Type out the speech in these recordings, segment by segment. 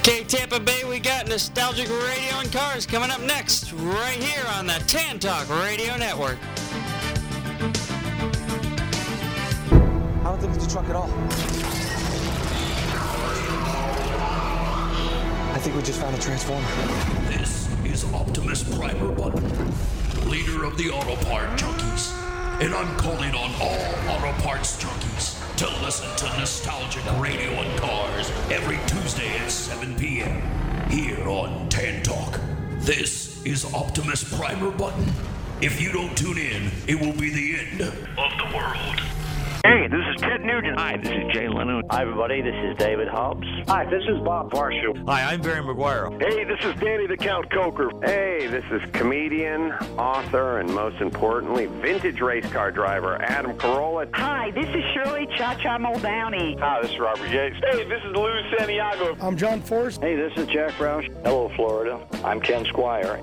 Okay, Tampa Bay, we got Nostalgic Radio and Cars coming up next, right here on the Tan Talk Radio Network. I don't think it's a truck at all. I think we just found a transformer. This is Optimus Primer Button, leader of the auto part junkies. And I'm calling on all auto parts junkies to listen to Nostalgic Radio and Cars every Tuesday at 7 p.m. here on Tan Talk. This is Optimus Primer Button. If you don't tune in, it will be the end of the world. Hey, this is Ted Nugent. Hi, this is Jay Hi, everybody. This is David Hobbs. Hi, this is Bob Marshall. Hi, I'm Barry McGuire. Hey, this is Danny the Count Coker. Hey, this is comedian, author, and most importantly, vintage race car driver Adam Carolla. Hi, this is Shirley Cha Cha Muldowney. Hi, this is Robert Yates. Hey, this is Lou Santiago. I'm John Forrest. Hey, this is Jack Roush. Hello, Florida. I'm Ken Squire.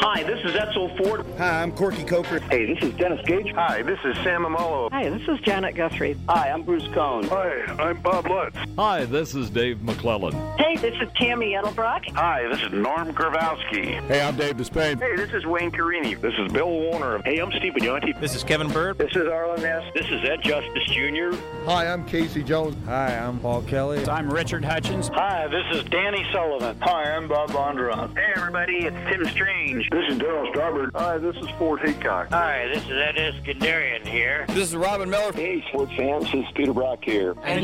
Hi, this is Edsel Ford. Hi, I'm Corky Coker. Hey, this is Dennis Gage. Hi, this is Sam Amolo. Hi, this is Janet Guthrie. Hi, I'm Bruce Cohn. Hi, I'm Bob Lutz. Hi, this is Dave McLellan. Hey, this is Tammy Edelbrock. Hi, this is Norm Grabowski. Hey, I'm Dave Despain. Hey, this is Wayne Carini. This is Bill Warner. Hey, I'm Steve Bignotti. This is Kevin Bird. This is Arlen Ness. This is Ed Justice Jr. Hi, I'm Casey Jones. Hi, I'm Paul Kelly. I'm Richard Hutchins. Hi, this is Danny Sullivan. Hi, I'm Bob Bondurant. Hey, everybody, it's Tim Strange. This is Darryl Starbird. Hi, this is Fort Haycock. Hi, this is Ed Iskenderian here. This is Robin Miller. Hey, sports fans, this is Peter Brock here. And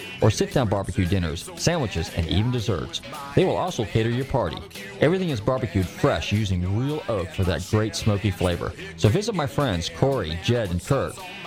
or sit-down barbecue dinners, sandwiches, and even desserts. They will also cater your party. Everything is barbecued fresh using real oak for that great smoky flavor. So visit my friends Corey, Jed, and Kurt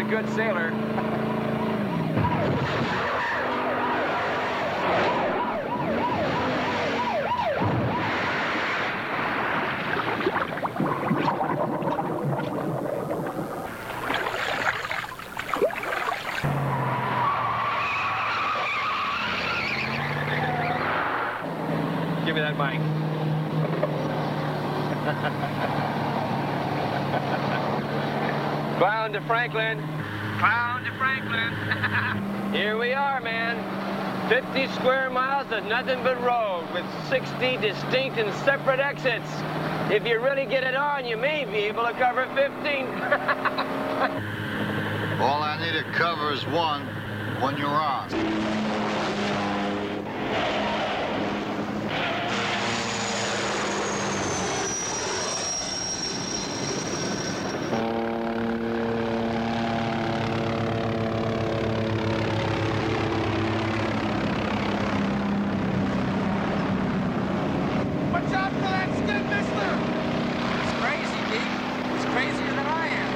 a good sailor. Give me that mic. Bound to Franklin. Bound to Franklin. Here we are, man. 50 square but road with 60 distinct and separate exits. If you really get it on, you may be able to cover 15. All I need to cover is one when you're on. Watch out for that skid, mister! It's crazy, Pete. It's crazier than I am.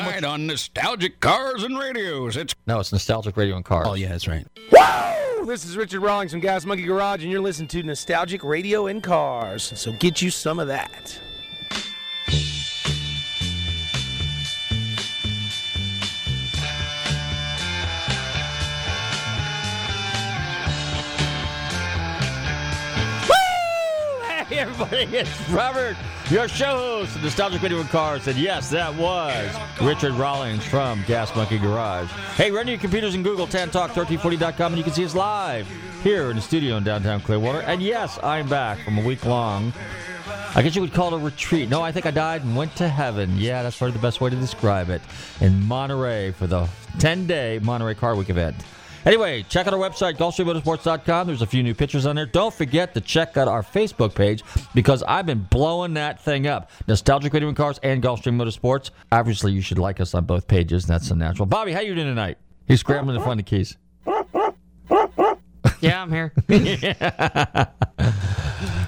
Tonight on Nostalgic Cars and Radios. It's No, it's Nostalgic Radio and Cars. Oh, yeah, that's right. Woo! This is Richard Rawlings from Gas Monkey Garage, and you're listening to Nostalgic Radio and Cars. So get you some of that. Hey, everybody, it's Robert, your show host Nostalgic Radio Cars. And yes, that was Richard Rawlings from Gas Monkey Garage. Hey, run your computers and Google tantalk1340.com and you can see us live here in the studio in downtown Clearwater. And yes, I'm back from a week long. I guess you would call it a retreat. No, I think I died and went to heaven. Yeah, that's probably the best way to describe it. In Monterey for the 10 day Monterey Car Week event. Anyway, check out our website, GulfstreamMotorsports.com. There's a few new pictures on there. Don't forget to check out our Facebook page because I've been blowing that thing up. Nostalgic Radio and Cars and Gulfstream Motorsports. Obviously, you should like us on both pages. That's the natural. Bobby, how you doing tonight? He's scrambling to find the keys. Yeah, I'm here.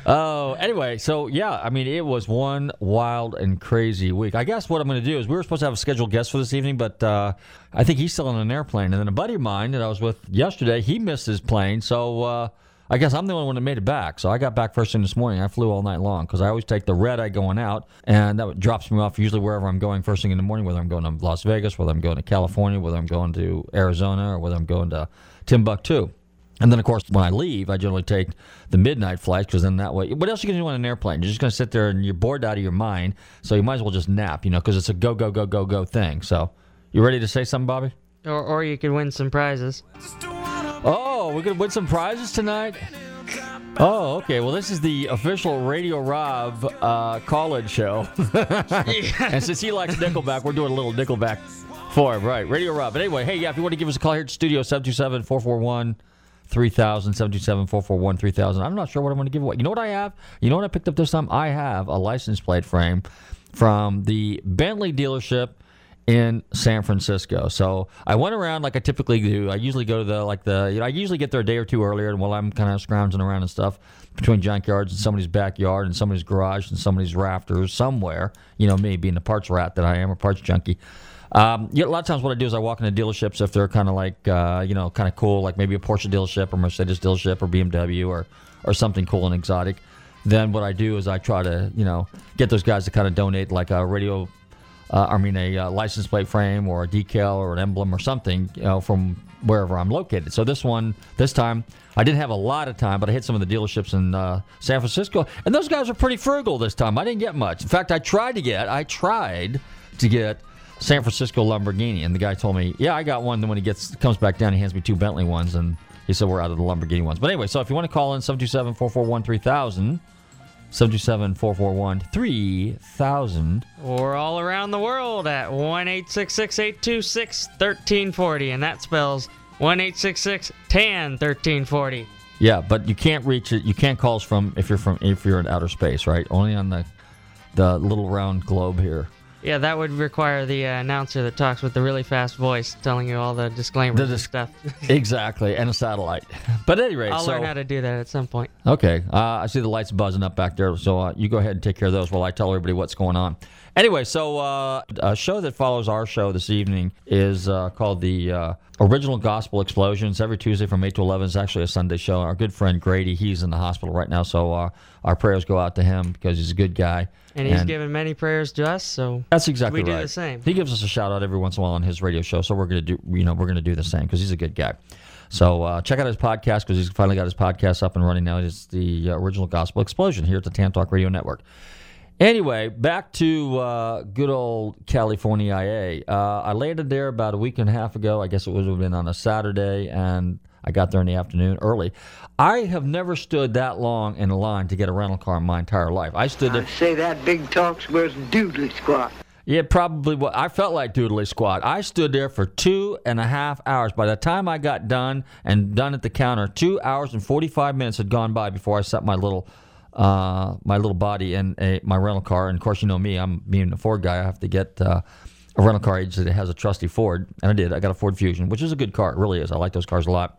Oh, anyway, so yeah, I mean, it was one wild and crazy week. I guess what I'm going to do is we were supposed to have a scheduled guest for this evening, but uh, I think he's still on an airplane. And then a buddy of mine that I was with yesterday, he missed his plane, so uh, I guess I'm the only one that made it back. So I got back first thing this morning. I flew all night long because I always take the red eye going out, and that drops me off usually wherever I'm going first thing in the morning, whether I'm going to Las Vegas, whether I'm going to California, whether I'm going to Arizona, or whether I'm going to Timbuktu. And then, of course, when I leave, I generally take the midnight flight because then that way, what else are you going to do on an airplane? You're just going to sit there and you're bored out of your mind. So you might as well just nap, you know, because it's a go, go, go, go, go thing. So you ready to say something, Bobby? Or, or you could win some prizes. Oh, we could win some prizes tonight? Oh, okay. Well, this is the official Radio Rob uh, college show. and since he likes Nickelback, we're doing a little Nickelback for him. Right. Radio Rob. But anyway, hey, yeah, if you want to give us a call here at studio, 727 441 3000 727 441 3000. I'm not sure what I'm going to give away. You know what I have? You know what I picked up this time? I have a license plate frame from the Bentley dealership in San Francisco. So I went around like I typically do. I usually go to the like the you know I usually get there a day or two earlier, and while I'm kind of scrounging around and stuff between junkyards and somebody's backyard and somebody's garage and somebody's rafters somewhere. You know me being the parts rat that I am, a parts junkie. Um, you know, a lot of times, what I do is I walk into dealerships if they're kind of like, uh, you know, kind of cool, like maybe a Porsche dealership or Mercedes dealership or BMW or or something cool and exotic. Then what I do is I try to, you know, get those guys to kind of donate like a radio, uh, I mean, a uh, license plate frame or a decal or an emblem or something, you know, from wherever I'm located. So this one, this time, I didn't have a lot of time, but I hit some of the dealerships in uh, San Francisco, and those guys are pretty frugal this time. I didn't get much. In fact, I tried to get, I tried to get San Francisco Lamborghini, and the guy told me, "Yeah, I got one." Then when he gets comes back down, he hands me two Bentley ones, and he said we're out of the Lamborghini ones. But anyway, so if you want to call in 727-441-3000, 727-441-3000, or all around the world at one eight six six eight two six thirteen forty, and that spells one eight six six tan thirteen forty. Yeah, but you can't reach it. You can't call us from if you're from if you're in outer space, right? Only on the the little round globe here. Yeah, that would require the uh, announcer that talks with the really fast voice telling you all the disclaimers The and stuff. exactly, and a satellite. But at any rate, I'll so, learn how to do that at some point. Okay, uh, I see the lights buzzing up back there, so uh, you go ahead and take care of those while I tell everybody what's going on. Anyway, so uh, a show that follows our show this evening is uh, called the uh, Original Gospel Explosions. Every Tuesday from 8 to 11 is actually a Sunday show. Our good friend Grady, he's in the hospital right now, so uh, our prayers go out to him because he's a good guy. And he's given many prayers to us, so That's exactly we right. do the same. He gives us a shout out every once in a while on his radio show, so we're gonna do you know we're gonna do the same because he's a good guy. So uh, check out his podcast because he's finally got his podcast up and running now. It's the uh, original Gospel Explosion here at the Tan Talk Radio Network. Anyway, back to uh, good old California IA. Uh, I landed there about a week and a half ago. I guess it would have been on a Saturday, and I got there in the afternoon early. I have never stood that long in a line to get a rental car in my entire life. I stood there. say that big talk's worth doodly squat. Yeah, probably what I felt like Doodly Squad. I stood there for two and a half hours. By the time I got done and done at the counter, two hours and forty five minutes had gone by before I set my little uh, my little body in a, my rental car. And of course, you know me, I'm being a Ford guy. I have to get uh, a rental car agency that has a trusty Ford, and I did. I got a Ford Fusion, which is a good car. It really is. I like those cars a lot.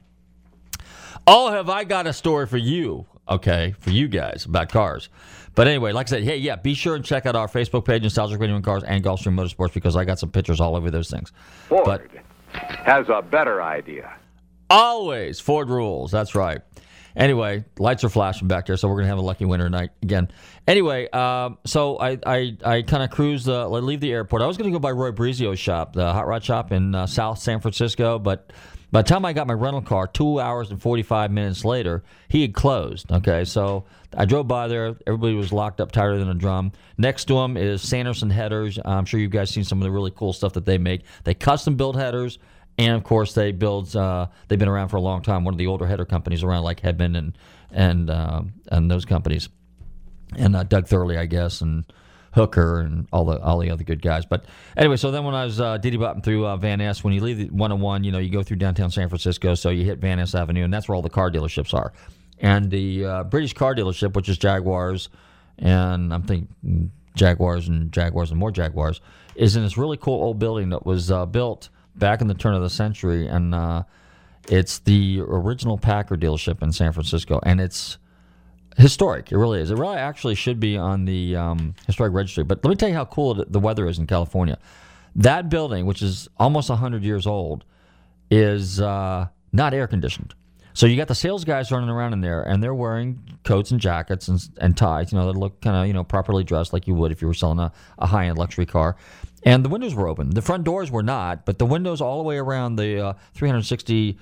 Oh, have I got a story for you okay, for you guys about cars. But anyway, like I said, hey, yeah, be sure and check out our Facebook page, Nostalgic Radio and Cars, and Gulfstream Motorsports, because I got some pictures all over those things. Ford but, has a better idea. Always Ford rules. That's right. Anyway, lights are flashing back there, so we're gonna have a lucky winter night again. Anyway, um, so I I, I kind of cruise the leave the airport. I was gonna go by Roy Brizio's shop, the hot rod shop in uh, South San Francisco, but by the time I got my rental car, two hours and 45 minutes later, he had closed. Okay, so I drove by there. Everybody was locked up tighter than a drum. Next to him is Sanderson Headers. I'm sure you guys seen some of the really cool stuff that they make. They custom build headers, and of course they build. Uh, they've been around for a long time. One of the older header companies around, like Hedman and and uh, and those companies, and uh, Doug Thorley, I guess, and Hooker and all the all the other good guys. But anyway, so then when I was uh, diddy botting through uh, Van Ness, when you leave the 101, you know, you go through downtown San Francisco, so you hit Van Ness Avenue, and that's where all the car dealerships are. And the uh, British car dealership, which is Jaguars, and I'm thinking Jaguars and Jaguars and more Jaguars, is in this really cool old building that was uh, built back in the turn of the century, and uh, it's the original Packard dealership in San Francisco, and it's historic. It really is. It really actually should be on the um, historic registry. But let me tell you how cool the weather is in California. That building, which is almost 100 years old, is uh, not air conditioned. So you got the sales guys running around in there, and they're wearing coats and jackets and, and ties. You know, that look kind of you know properly dressed like you would if you were selling a, a high end luxury car. And the windows were open. The front doors were not, but the windows all the way around the uh, 360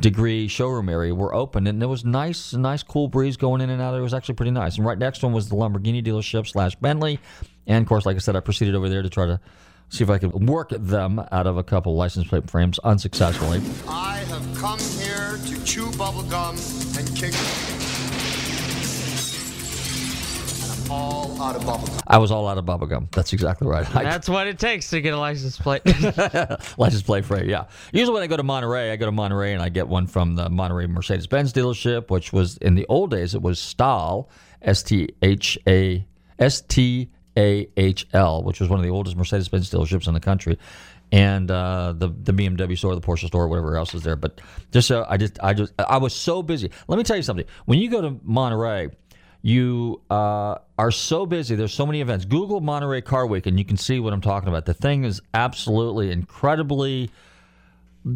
degree showroom area were open, and there was nice, nice cool breeze going in and out. It was actually pretty nice. And right next to them was the Lamborghini dealership slash Bentley, and of course, like I said, I proceeded over there to try to see if I could work them out of a couple license plate frames unsuccessfully. I have come here to chew bubblegum and kick all out of bubblegum. I was all out of bubblegum. That's exactly right. That's what it takes to get a license plate. license plate frame, yeah. Usually when I go to Monterey, I go to Monterey and I get one from the Monterey Mercedes Benz dealership, which was in the old days, it was Stahl, S T H A S T A H L, which was one of the oldest Mercedes Benz dealerships in the country. And uh, the the BMW store, the Porsche store, whatever else is there, but just so I just I just I was so busy. Let me tell you something. When you go to Monterey, you uh, are so busy. There's so many events. Google Monterey Car Week, and you can see what I'm talking about. The thing is absolutely incredibly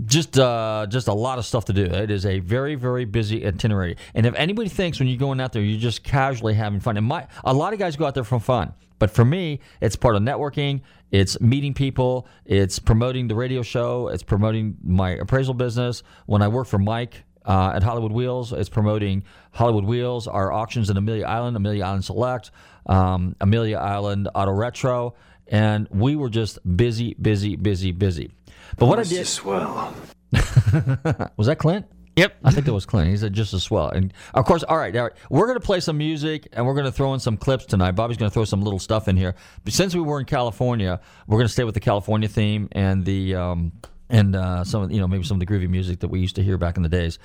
just uh, just a lot of stuff to do. It is a very very busy itinerary. And if anybody thinks when you're going out there you're just casually having fun, and my a lot of guys go out there for fun, but for me it's part of networking. It's meeting people. It's promoting the radio show. It's promoting my appraisal business. When I work for Mike uh, at Hollywood Wheels. It's promoting Hollywood Wheels, our auctions in Amelia Island, Amelia Island Select, um, Amelia Island Auto Retro, and we were just busy, busy, busy, busy. But what I did, swell. was that Clint? Yep. I think that was Clint. He's just as swell. And of course, all right, all right. We're going to play some music and we're going to throw in some clips tonight. Bobby's going to throw some little stuff in here. But since we were in California, we're going to stay with the California theme and the um, and uh, some of you know maybe some of the groovy music that we used to hear back in the days.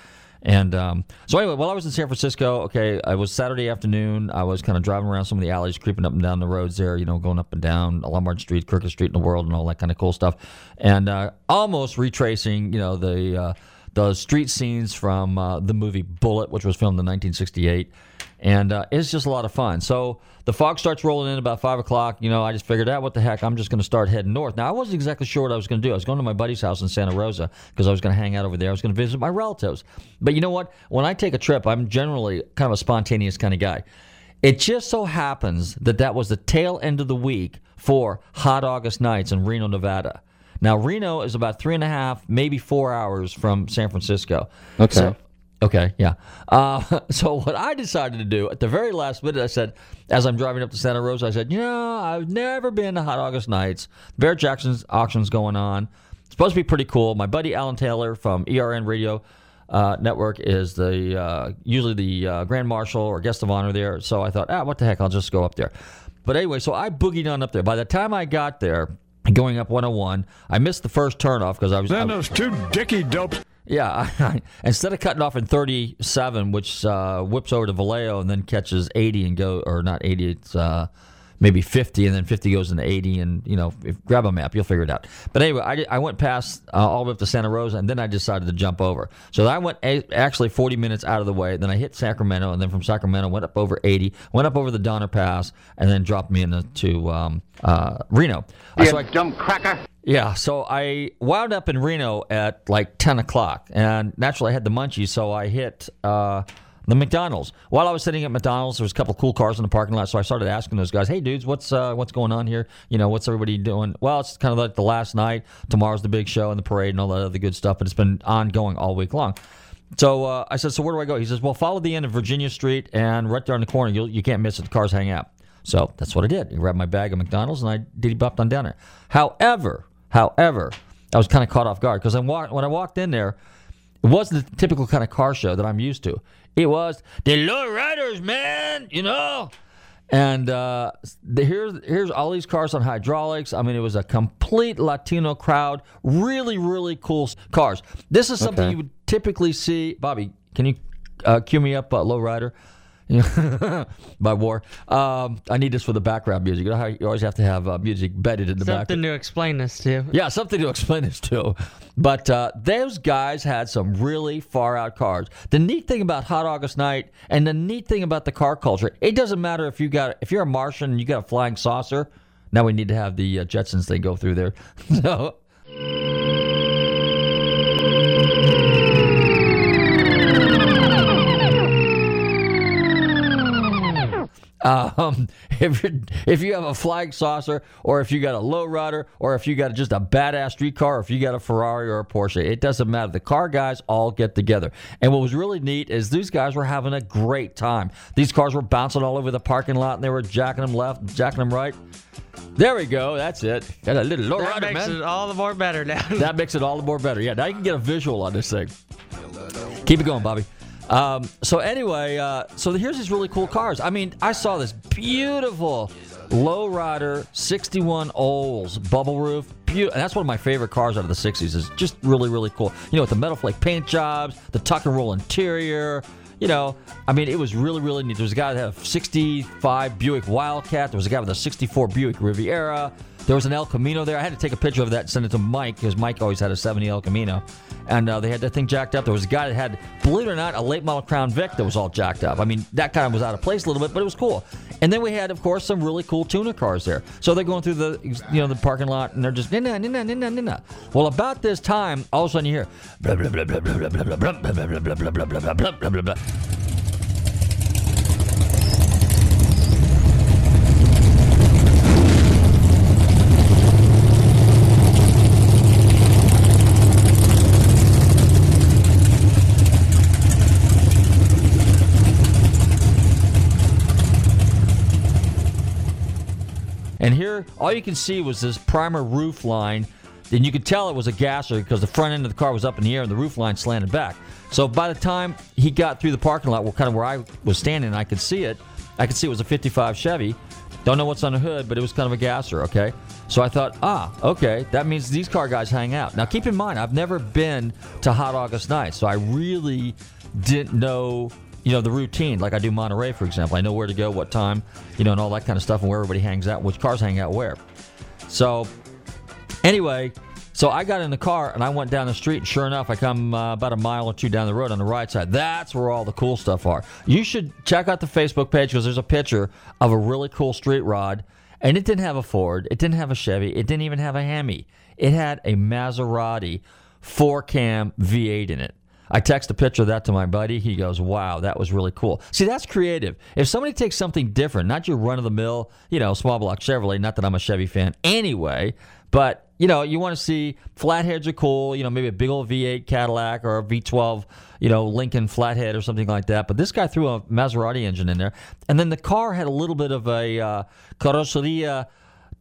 And um, so anyway, while I was in San Francisco, okay, it was Saturday afternoon. I was kind of driving around some of the alleys, creeping up and down the roads there, you know, going up and down Lombard Street, Crooked Street in the world, and all that kind of cool stuff, and uh, almost retracing, you know, the uh, the street scenes from uh, the movie Bullitt, which was filmed in 1968 and uh, it's just a lot of fun. So the fog starts rolling in about five o'clock. You know, I just figured out what the heck, I'm just going to start heading north. Now I wasn't exactly sure what I was going to do. I was going to my buddy's house in Santa Rosa because I was going to hang out over there. I was going to visit my relatives. But you know what? When I take a trip, I'm generally kind of a spontaneous kind of guy. It just so happens that that was the tail end of the week for Hot August Nights in Reno, Nevada. Now Reno is about three and a half, maybe four hours from San Francisco. Okay. So, Okay, yeah. Uh, so what I decided to do at the very last minute, I said, as I'm driving up to Santa Rosa, I said, you know, I've never been to Hot August Nights. Barrett Jackson's auction's going on. It's supposed to be pretty cool. My buddy Alan Taylor from ERN Radio uh, Network is the uh, usually the uh, Grand Marshal or guest of honor there. So I thought, ah, what the heck? I'll just go up there. But anyway, so I boogied on up there. By the time I got there, going up 101, I missed the first turnoff because I was. Then I, those two dicky dopes yeah, instead of cutting off in 37, which uh, whips over to Vallejo and then catches 80 and go, or not 80, it's uh, maybe 50, and then 50 goes into 80, and you know, if, grab a map, you'll figure it out. But anyway, I, I went past uh, all the way up to Santa Rosa, and then I decided to jump over. So I went a, actually 40 minutes out of the way. Then I hit Sacramento, and then from Sacramento went up over 80, went up over the Donner Pass, and then dropped me into um, uh, Reno. You uh, so I, dumb cracker. Yeah, so I wound up in Reno at like 10 o'clock, and naturally I had the munchies, so I hit uh, the McDonald's. While I was sitting at McDonald's, there was a couple cool cars in the parking lot, so I started asking those guys, "Hey, dudes, what's uh, what's going on here? You know, what's everybody doing?" Well, it's kind of like the last night. Tomorrow's the big show and the parade and all that other good stuff, but it's been ongoing all week long. So uh, I said, "So where do I go?" He says, "Well, follow the end of Virginia Street, and right there on the corner, you you can't miss it. The cars hang out." So that's what I did. I grabbed my bag of McDonald's and I diddy bopped on down there. However, however, I was kind of caught off guard because when I walked in there, it wasn't the typical kind of car show that I'm used to. It was the low riders, man, you know. And uh, the, here's here's all these cars on hydraulics. I mean, it was a complete Latino crowd. Really, really cool cars. This is something okay. you would typically see. Bobby, can you uh, cue me up, uh, low rider? by war. Um, I need this for the background music. You know how you always have to have uh, music bedded in the something back. Something to explain this to. Yeah, something to explain this to. But uh, those guys had some really far out cars. The neat thing about Hot August Night and the neat thing about the car culture, it doesn't matter if you got if you're a Martian and you got a flying saucer. Now we need to have the uh, Jetsons thing go through there. so. Um, if you if you have a flying saucer, or if you got a low lowrider, or if you got just a badass street car, or if you got a Ferrari or a Porsche, it doesn't matter. The car guys all get together. And what was really neat is these guys were having a great time. These cars were bouncing all over the parking lot, and they were jacking them left, jacking them right. There we go. That's it. Got a little lowrider, That makes man. it all the more better now. that makes it all the more better. Yeah. Now you can get a visual on this thing. Keep it going, Bobby. Um, so anyway, uh, so here's these really cool cars. I mean, I saw this beautiful lowrider 61 Olds bubble roof. Be- that's one of my favorite cars out of the 60s. Is just really really cool. You know, with the metal flake paint jobs, the tuck and roll interior. You know, I mean, it was really, really neat. There was a guy that had a 65 Buick Wildcat. There was a guy with a 64 Buick Riviera. There was an El Camino there. I had to take a picture of that and send it to Mike because Mike always had a 70 El Camino. And uh, they had that thing jacked up. There was a guy that had, believe it or not, a late model Crown Vic that was all jacked up. I mean, that kind of was out of place a little bit, but it was cool. And then we had, of course, some really cool tuner cars there. So they're going through the, you know, the parking lot and they're just, nina, nina, nina, nina. Well, about this time, all of a sudden you hear, blah, blah, blah, blah, blah, blah, blah, blah, blah, blah, blah, blah, blah, blah, blah, blah, blah, blah, blah. And here, all you can see was this primer roof line. And you could tell it was a gasser because the front end of the car was up in the air and the roof line slanted back. So by the time he got through the parking lot, well, kind of where I was standing, and I could see it. I could see it was a 55 Chevy. Don't know what's on the hood, but it was kind of a gasser, okay? So I thought, ah, okay, that means these car guys hang out. Now keep in mind, I've never been to Hot August Night, so I really didn't know you know the routine like i do monterey for example. I know where to go what time you know and all that kind of stuff and where everybody hangs out which cars hang out where. So anyway so i got in the car and i went down the street and sure enough i come uh, about a mile or two down the road on the right side. That's where all the cool stuff are. You should check out the facebook page because there's a picture of a really cool street rod and it didn't have a ford it didn't have a chevy it didn't even have a hemi. It had a maserati 4 cam v8 in it I text a picture of that to my buddy. He goes, "Wow, that was really cool." See, that's creative. If somebody takes something different, not your run of the mill, you know, small block Chevrolet. Not that I'm a Chevy fan anyway, but you know, you want to see flatheads are cool. You know, maybe a big old V8 Cadillac or a V12, you know, Lincoln flathead or something like that. But this guy threw a Maserati engine in there, and then the car had a little bit of a uh, carrozzeria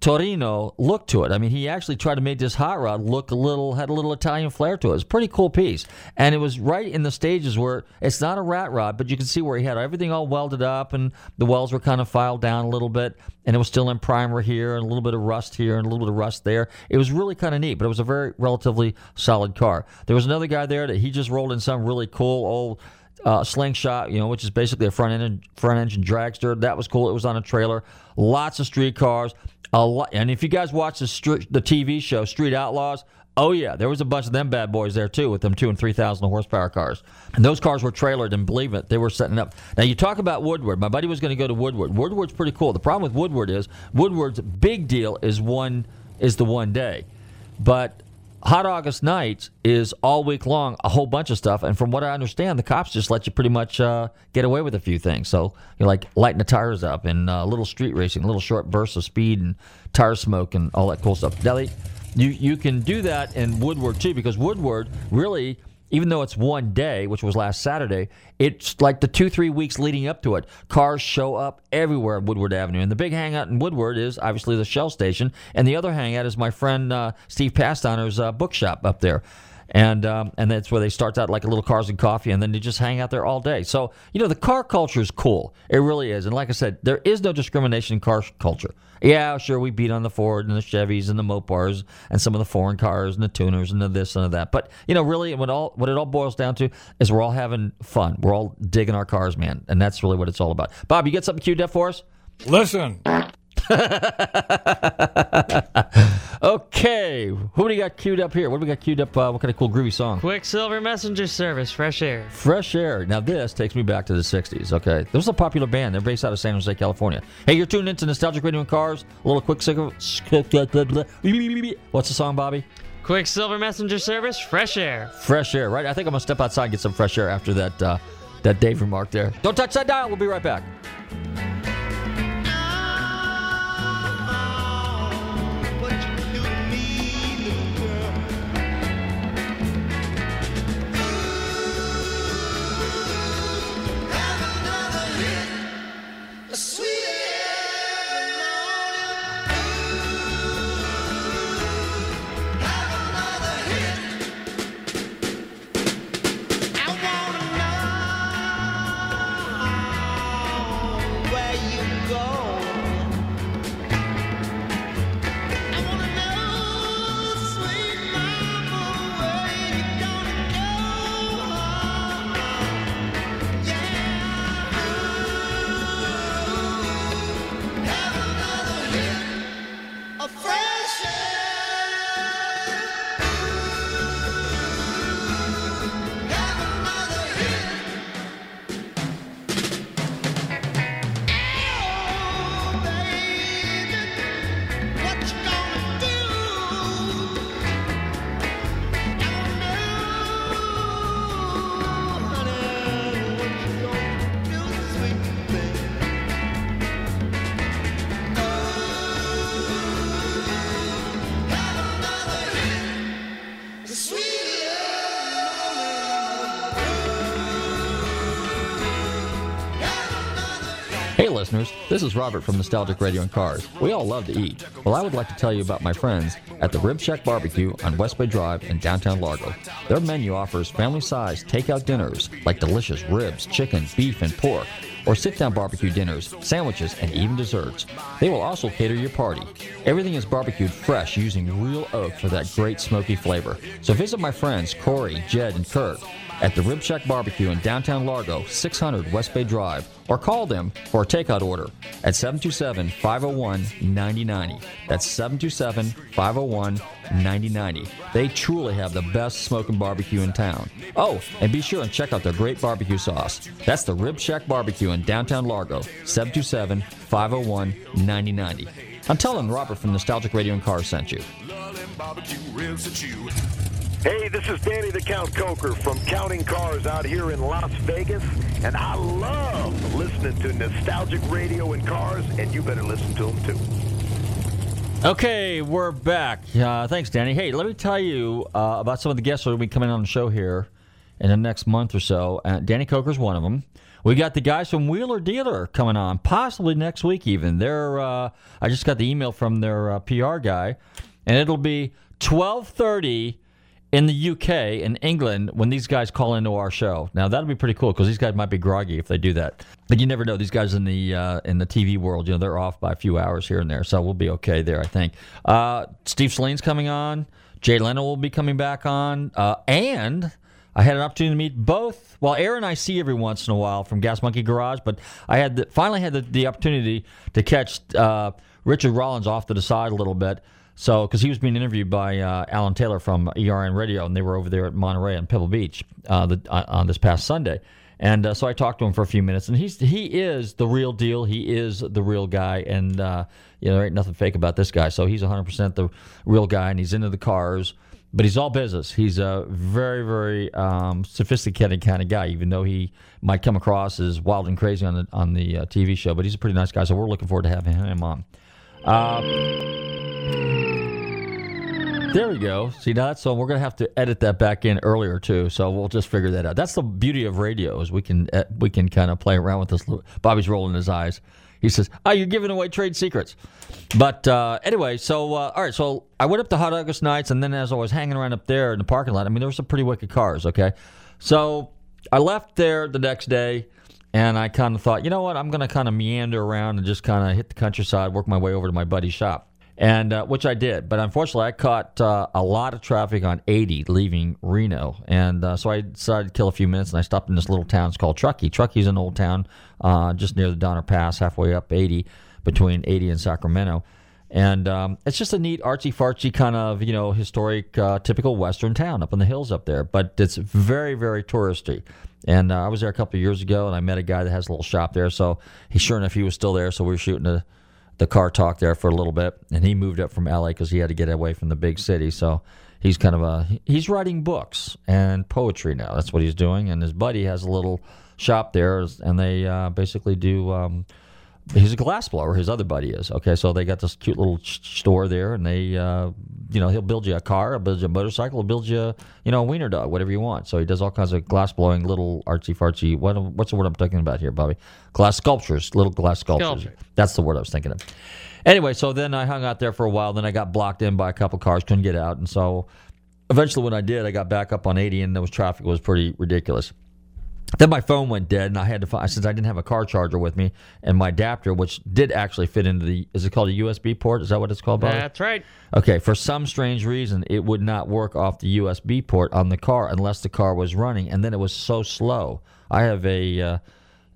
Torino look to it. I mean, he actually tried to make this hot rod look a little, had a little Italian flair to it. It's a pretty cool piece. And it was right in the stages where it's not a rat rod, but you can see where he had everything all welded up and the welds were kind of filed down a little bit. And it was still in primer here and a little bit of rust here and a little bit of rust there. It was really kind of neat, but it was a very relatively solid car. There was another guy there that he just rolled in some really cool old uh, slingshot, you know, which is basically a front engine front engine dragster. That was cool. It was on a trailer. Lots of street cars. A lot, and if you guys watch the street, the TV show Street Outlaws, oh yeah, there was a bunch of them bad boys there too, with them two and three thousand horsepower cars. And those cars were trailered, and believe it, they were setting up. Now you talk about Woodward. My buddy was going to go to Woodward. Woodward's pretty cool. The problem with Woodward is Woodward's big deal is one is the one day, but Hot August Nights is all week long, a whole bunch of stuff. And from what I understand, the cops just let you pretty much uh, get away with a few things. So you're like lighting the tires up and a uh, little street racing, a little short bursts of speed and tire smoke and all that cool stuff. Now, you, you can do that in Woodward too, because Woodward really even though it's one day, which was last Saturday, it's like the two, three weeks leading up to it. Cars show up everywhere at Woodward Avenue. And the big hangout in Woodward is obviously the Shell station. And the other hangout is my friend uh, Steve Pasteiner's uh, bookshop up there and um, and that's where they start out like a little cars and coffee, and then they just hang out there all day. So you know the car culture is cool. It really is, and like I said, there is no discrimination in car culture. Yeah, sure, we beat on the Ford and the Chevys and the Mopars and some of the foreign cars and the tuners and the this and the that. But you know, really, what all what it all boils down to is we're all having fun. We're all digging our cars, man, and that's really what it's all about. Bob, you get something queued up for us? Listen. okay, who do we got queued up here? What do we got queued up? Uh, what kind of cool groovy song? Quicksilver Messenger Service, Fresh Air. Fresh Air. Now this takes me back to the '60s. Okay, this was a popular band. They're based out of San Jose, California. Hey, you're tuned into Nostalgic Radio and Cars. A little Quicksilver. What's the song, Bobby? Quicksilver Messenger Service, Fresh Air. Fresh Air, right? I think I'm gonna step outside and get some fresh air after that. Uh, that Dave remark there. Don't touch that dial. We'll be right back. Listeners. This is Robert from Nostalgic Radio and Cars. We all love to eat. Well, I would like to tell you about my friends at the Rib Shack Barbecue on West Bay Drive in downtown Largo. Their menu offers family sized takeout dinners like delicious ribs, chicken, beef, and pork, or sit down barbecue dinners, sandwiches, and even desserts. They will also cater your party. Everything is barbecued fresh using real oak for that great smoky flavor. So visit my friends Corey, Jed, and Kurt at the Rib Shack Barbecue in downtown Largo, 600 West Bay Drive, or call them for a takeout order at 727 501 9090. That's 727 501 9090. They truly have the best smoking barbecue in town. Oh, and be sure and check out their great barbecue sauce. That's the Rib Shack Barbecue in downtown Largo, 727 501 9090. I'm telling Robert from Nostalgic Radio and Cars sent you. Hey, this is Danny the Count Coker from Counting Cars out here in Las Vegas, and I love listening to nostalgic radio and cars, and you better listen to them too. Okay, we're back. Uh, thanks, Danny. Hey, let me tell you uh, about some of the guests that will be coming on the show here in the next month or so. Uh, Danny Coker's one of them. We got the guys from Wheeler Dealer coming on, possibly next week even. They're uh, I just got the email from their uh, PR guy, and it'll be twelve thirty in the UK in England when these guys call into our show. Now that'll be pretty cool because these guys might be groggy if they do that. But you never know. These guys in the uh, in the TV world, you know, they're off by a few hours here and there, so we'll be okay there. I think. Uh, Steve Saleen's coming on. Jay Leno will be coming back on, uh, and I had an opportunity to meet both. Well, Aaron and I see every once in a while from Gas Monkey Garage, but I had the, finally had the, the opportunity to catch uh, Richard Rawlings off to the side a little bit. So, because he was being interviewed by uh, Alan Taylor from ERN Radio, and they were over there at Monterey and Pebble Beach uh, the, uh, on this past Sunday. And uh, so I talked to him for a few minutes, and he's he is the real deal. He is the real guy, and uh, you know there ain't nothing fake about this guy. So he's 100 percent the real guy, and he's into the cars, but he's all business. He's a very very um, sophisticated kind of guy, even though he might come across as wild and crazy on the on the uh, TV show. But he's a pretty nice guy, so we're looking forward to having him on. There we go. See now that's so we're gonna have to edit that back in earlier too. So we'll just figure that out. That's the beauty of radio is we can uh, we can kind of play around with this. Bobby's rolling his eyes. He says, "Oh, you're giving away trade secrets." But uh, anyway, so uh, all right. So I went up to Hot August Nights, and then as I was hanging around up there in the parking lot, I mean, there were some pretty wicked cars. Okay, so I left there the next day. And I kind of thought, you know what? I'm going to kind of meander around and just kind of hit the countryside, work my way over to my buddy's shop and uh, which I did. But unfortunately, I caught uh, a lot of traffic on 80 leaving Reno, and uh, so I decided to kill a few minutes. And I stopped in this little town. It's called Truckee. Truckee's an old town uh, just near the Donner Pass, halfway up 80, between 80 and Sacramento. And um, it's just a neat artsy fartsy kind of you know historic, uh, typical Western town up in the hills up there. But it's very very touristy. And uh, I was there a couple years ago, and I met a guy that has a little shop there. So he, sure enough, he was still there. So we were shooting a the car talk there for a little bit, and he moved up from LA because he had to get away from the big city. So he's kind of a he's writing books and poetry now. That's what he's doing, and his buddy has a little shop there, and they uh, basically do. Um, he's a glass blower. His other buddy is okay. So they got this cute little store there, and they, uh, you know, he'll build you a car, he'll build you a motorcycle, he'll build you, you know, a wiener dog, whatever you want. So he does all kinds of glass blowing, little artsy fartsy. What, what's the word I'm talking about here, Bobby? Glass sculptures, little glass sculptures. Sculpture. That's the word I was thinking of. Anyway, so then I hung out there for a while. Then I got blocked in by a couple cars, couldn't get out, and so eventually, when I did, I got back up on 80, and there was traffic was pretty ridiculous. Then my phone went dead, and I had to find since I didn't have a car charger with me and my adapter, which did actually fit into the is it called a USB port? Is that what it's called? Bobby? Yeah that's right. Okay, for some strange reason, it would not work off the USB port on the car unless the car was running, and then it was so slow. I have a uh,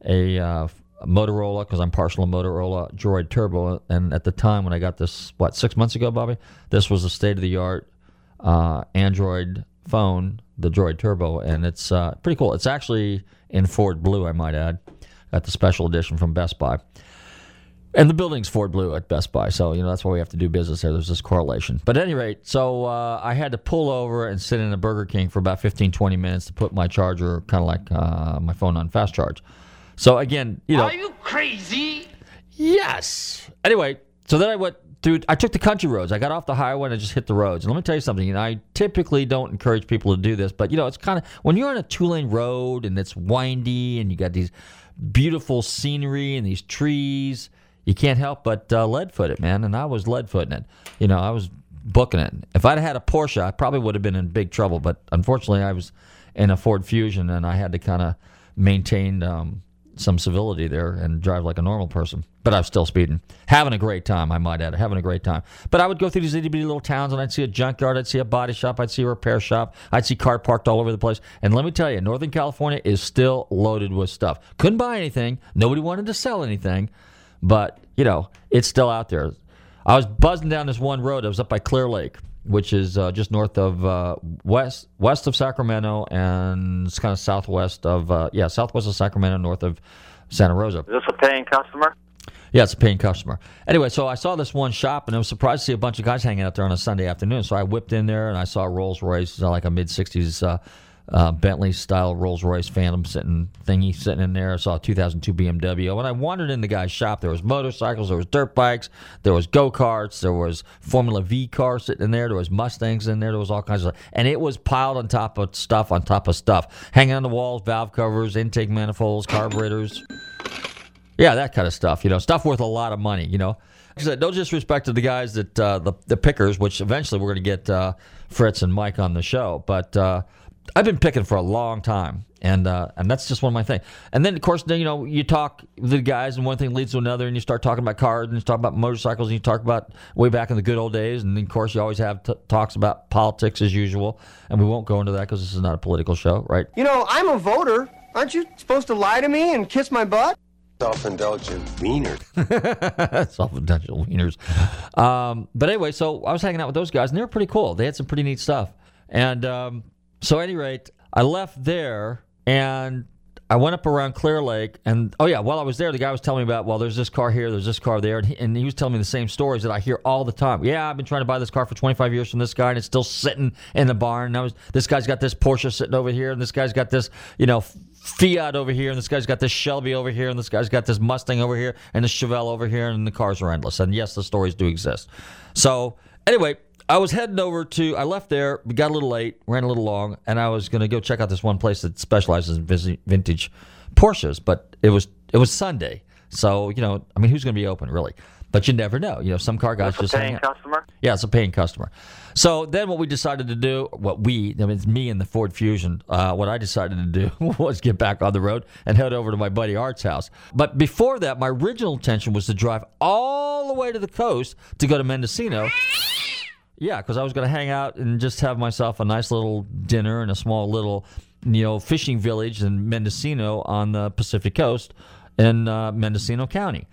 a uh, Motorola because I'm partial to Motorola Droid Turbo, and at the time when I got this, what six months ago, Bobby, this was a state of the art uh, Android phone, the Droid Turbo, and it's uh, pretty cool. It's actually in Ford Blue, I might add, at the special edition from Best Buy. And the building's Ford Blue at Best Buy, so you know that's why we have to do business there. There's this correlation. But at any rate, so uh, I had to pull over and sit in a Burger King for about 15, 20 minutes to put my charger, kind of like uh, my phone on fast charge. So again, you know, are you crazy? Yes. Anyway, so then I went through. I took the country roads. I got off the highway and I just hit the roads. And let me tell you something. You know, I typically don't encourage people to do this, but you know, it's kind of when you're on a two lane road and it's windy and you got these beautiful scenery and these trees, you can't help but uh, lead foot it, man. And I was lead footing it. You know, I was booking it. If I'd had a Porsche, I probably would have been in big trouble. But unfortunately, I was in a Ford Fusion and I had to kind of maintain. Um, some civility there and drive like a normal person. But I was still speeding. Having a great time, I might add. Having a great time. But I would go through these itty bitty little towns and I'd see a junkyard, I'd see a body shop, I'd see a repair shop, I'd see car parked all over the place. And let me tell you, Northern California is still loaded with stuff. Couldn't buy anything. Nobody wanted to sell anything. But, you know, it's still out there. I was buzzing down this one road. I was up by Clear Lake which is uh, just north of uh, west west of Sacramento and it's kind of southwest of uh, yeah southwest of Sacramento, north of Santa Rosa. Is this a paying customer? Yeah, it's a paying customer. Anyway, so I saw this one shop and I was surprised to see a bunch of guys hanging out there on a Sunday afternoon. So I whipped in there and I saw Rolls Royce, like a mid '60s uh, Bentley style Rolls Royce Phantom sitting thingy sitting in there. I saw a 2002 BMW. When I wandered in the guy's shop, there was motorcycles, there was dirt bikes, there was go karts, there was Formula V cars sitting in there, there was Mustangs in there, there was all kinds of stuff, and it was piled on top of stuff on top of stuff, hanging on the walls, valve covers, intake manifolds, carburetors. Yeah, that kind of stuff. You know, stuff worth a lot of money. You know. I said, no disrespect to the guys that uh, the the pickers, which eventually we're going to get uh, Fritz and Mike on the show, but uh, I've been picking for a long time, and uh, and that's just one of my things. And then of course, then you know, you talk the guys, and one thing leads to another, and you start talking about cars, and you talk about motorcycles, and you talk about way back in the good old days, and then, of course, you always have t- talks about politics as usual, and we won't go into that because this is not a political show, right? You know, I'm a voter. Aren't you supposed to lie to me and kiss my butt? Self-indulgent wieners. Self-indulgent wieners. Um, but anyway, so I was hanging out with those guys, and they were pretty cool. They had some pretty neat stuff. And um, so, at any rate, I left there and I went up around Clear Lake, and oh yeah, while I was there, the guy was telling me about well, there's this car here, there's this car there, and he, and he was telling me the same stories that I hear all the time. Yeah, I've been trying to buy this car for 25 years from this guy, and it's still sitting in the barn. And I was this guy's got this Porsche sitting over here, and this guy's got this you know Fiat over here, and this guy's got this Shelby over here, and this guy's got this Mustang over here, and this Chevelle over here, and the cars are endless. And yes, the stories do exist. So anyway, I was heading over to. I left there, got a little late, ran a little long, and I was going to go check out this one place that specializes in vintage Porsches. But it was it was Sunday, so you know, I mean, who's going to be open really? But you never know. You know, some car guys just a paying customer. Yeah, it's a paying customer. So then, what we decided to do, what we, I mean, it's me and the Ford Fusion. Uh, what I decided to do was get back on the road and head over to my buddy Art's house. But before that, my original intention was to drive all the way to the coast to go to Mendocino. Yeah, because I was going to hang out and just have myself a nice little dinner in a small little, you know, fishing village in Mendocino on the Pacific coast in uh, Mendocino County.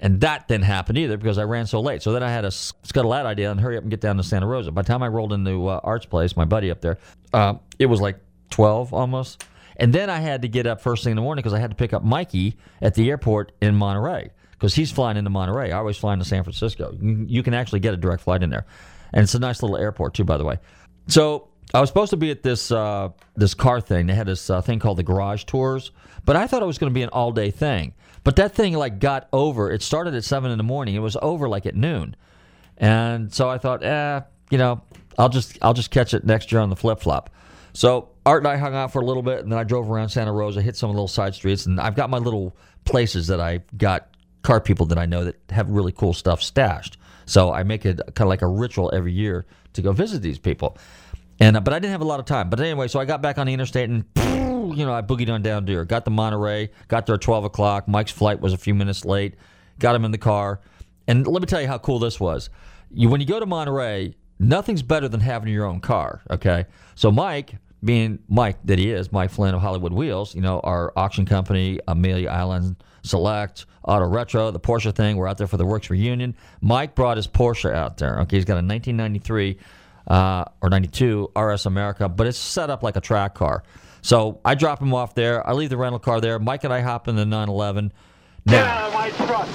And that didn't happen either because I ran so late. So then I had a scuttle that idea and hurry up and get down to Santa Rosa. By the time I rolled into uh, Art's place, my buddy up there, uh, it was like 12 almost. And then I had to get up first thing in the morning because I had to pick up Mikey at the airport in Monterey because he's flying into Monterey. I always fly into San Francisco. You can actually get a direct flight in there and it's a nice little airport too, by the way. So I was supposed to be at this uh, this car thing. They had this uh, thing called the Garage Tours, but I thought it was going to be an all day thing. But that thing like got over. It started at seven in the morning. It was over like at noon, and so I thought, eh, you know, I'll just I'll just catch it next year on the flip flop. So Art and I hung out for a little bit, and then I drove around Santa Rosa, hit some little side streets, and I've got my little places that I got car people that I know that have really cool stuff stashed. So I make it kind of like a ritual every year to go visit these people. And uh, but I didn't have a lot of time. But anyway, so I got back on the interstate and you know I boogied on down there. Got to Monterey. Got there at twelve o'clock. Mike's flight was a few minutes late. Got him in the car. And let me tell you how cool this was. You when you go to Monterey, nothing's better than having your own car. Okay, so Mike. Being Mike that he is, Mike Flynn of Hollywood Wheels, you know, our auction company, Amelia Island Select, Auto Retro, the Porsche thing. We're out there for the Werks reunion. Mike brought his Porsche out there. Okay, he's got a 1993 uh, or 92 RS America, but it's set up like a track car. So I drop him off there. I leave the rental car there. Mike and I hop in the 911. Get out of my truck.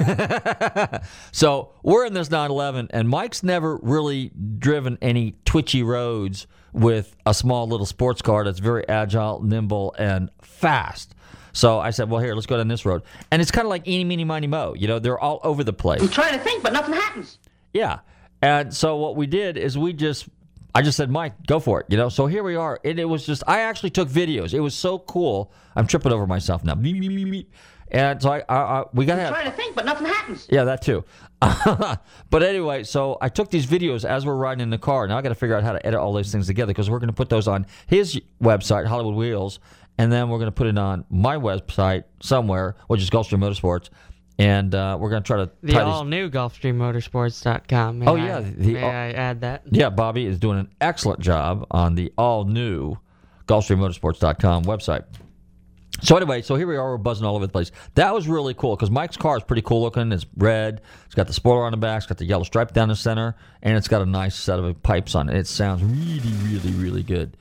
so we're in this 911, and Mike's never really driven any twitchy roads with a small little sports car that's very agile, nimble, and fast. So I said, well, here, let's go down this road. And it's kind of like eeny, meeny, miny, mo. You know, they're all over the place. I'm trying to think, but nothing happens. Yeah. And so what we did is we just, I just said, Mike, go for it. You know, so here we are. And it was just, I actually took videos. It was so cool. I'm tripping over myself now. And so I, I, I we got to have. trying to think, but nothing happens. Yeah, that too. but anyway, so I took these videos as we're riding in the car. Now I got to figure out how to edit all those things together because we're going to put those on his website, Hollywood Wheels, and then we're going to put it on my website somewhere, which is Gulfstream Motorsports, and uh, we're going to try to the all new GulfstreamMotorsports.com. May oh I, yeah, the, may I add that? Yeah, Bobby is doing an excellent job on the all new GulfstreamMotorsports.com website. So anyway, so here we are, we're buzzing all over the place. That was really cool because Mike's car is pretty cool looking. It's red. It's got the spoiler on the back. It's got the yellow stripe down the center, and it's got a nice set of pipes on it. It sounds really, really, really good.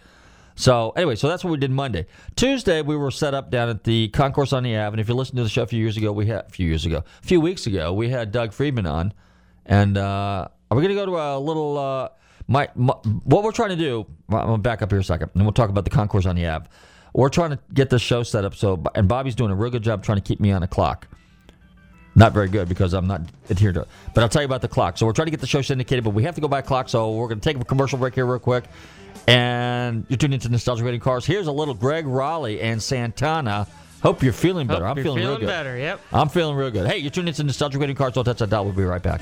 So anyway, so that's what we did Monday. Tuesday we were set up down at the Concours on the Ave, and if you listened to the show a few years ago, we had a few years ago, a few weeks ago, we had Doug Friedman on, and uh, are we going to go to a little? Uh, my, my, what we're trying to do. I'm gonna back up here a second, and we'll talk about the Concours on the Ave. We're trying to get this show set up so, and Bobby's doing a real good job trying to keep me on the clock. Not very good because I'm not adhered to it. But I'll tell you about the clock. So we're trying to get the show syndicated, but we have to go by clock. So we're going to take a commercial break here real quick. And you're tuning into Nostalgia Radio Cars. Here's a little Gregg Rolie and Santana. Hope you're feeling better. Hope I'm feeling, feeling real good. better. Yep. I'm feeling real good. Hey, you're tuning into Nostalgia Radio Cars. Don't touch that dial. We'll be right back.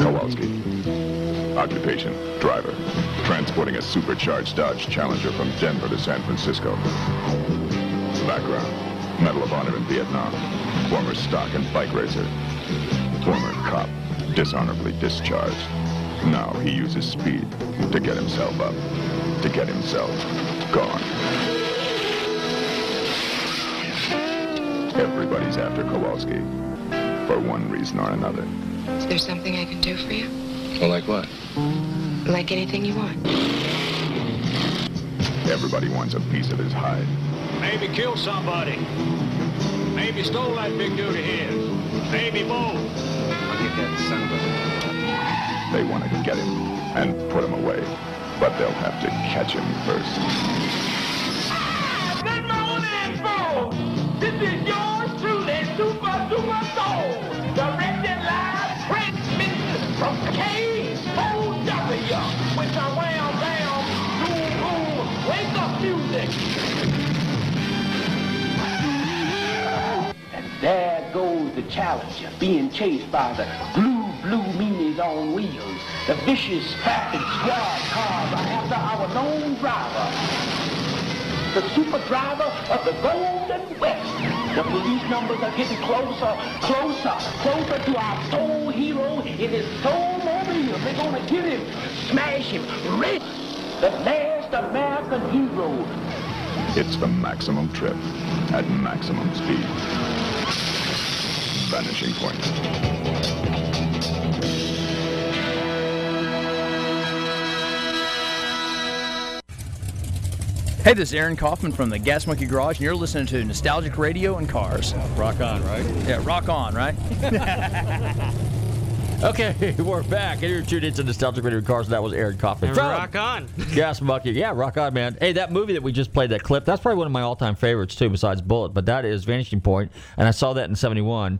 Kowalski. Occupation? Driver. Transporting a supercharged Dodge Challenger from Denver to San Francisco. Background. Medal of Honor in Vietnam. Former stock and bike racer. Former cop. Dishonorably discharged. Now he uses speed to get himself up. To get himself gone. Everybody's after Kowalski. For one reason or another. Is there something I can do for you? Well, like what? Like anything you want. Everybody wants a piece of his hide. Maybe kill somebody. Maybe stole that big dude of his. Maybe both. Get that son of a... They want to get him and put him away, but they'll have to catch him first. Good morning, folks. This is yours being chased by the blue, blue meanies on wheels. The vicious traffic squad cars after our lone driver. The super driver of the Golden West. The police numbers are getting closer, closer, closer to our soul hero in his soul mobile. They're gonna get him, smash him, rip the last American hero. It's the maximum trip at maximum speed. Vanishing point. Hey, this is Aaron Kaufman from the Gas Monkey Garage, and you're listening to Nostalgic Radio and Cars. Rock on, right? Yeah, rock on, right? Okay, we're back. And you're tuned into Nostalgic Radio and Cars. And that was Aaron Kaufman. And from rock on. Gas Monkey. Yeah, rock on, man. Hey, that movie that we just played, that clip, that's probably one of my all time favorites, too, besides Bullitt. But that is Vanishing Point, and I saw that in 71.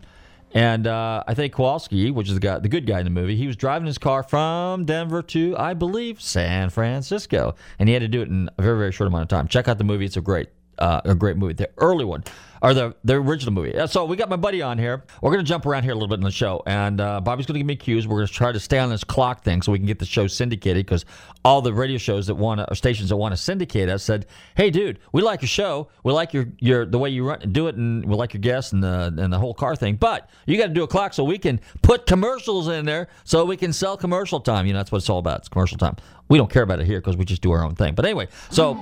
And uh, I think Kowalski, which is the guy, the good guy in the movie, he was driving his car from Denver to, I believe, San Francisco, and he had to do it in a very, very short amount of time. Check out the movie; it's a great, uh, a great movie. The early one, or the the original movie. Uh, So we got my buddy on here. We're gonna jump around here a little bit in the show, and uh, Bobby's gonna give me cues. We're gonna try to stay on this clock thing so we can get the show syndicated because all the radio shows that want to, or stations that want to syndicate us said, "Hey, dude, we like your show. We like your your the way you run, do it, and we like your guests and the and the whole car thing. But you got to do a clock so we can put commercials in there so we can sell commercial time. You know that's what it's all about. It's commercial time. We don't care about it here because we just do our own thing. But anyway, so."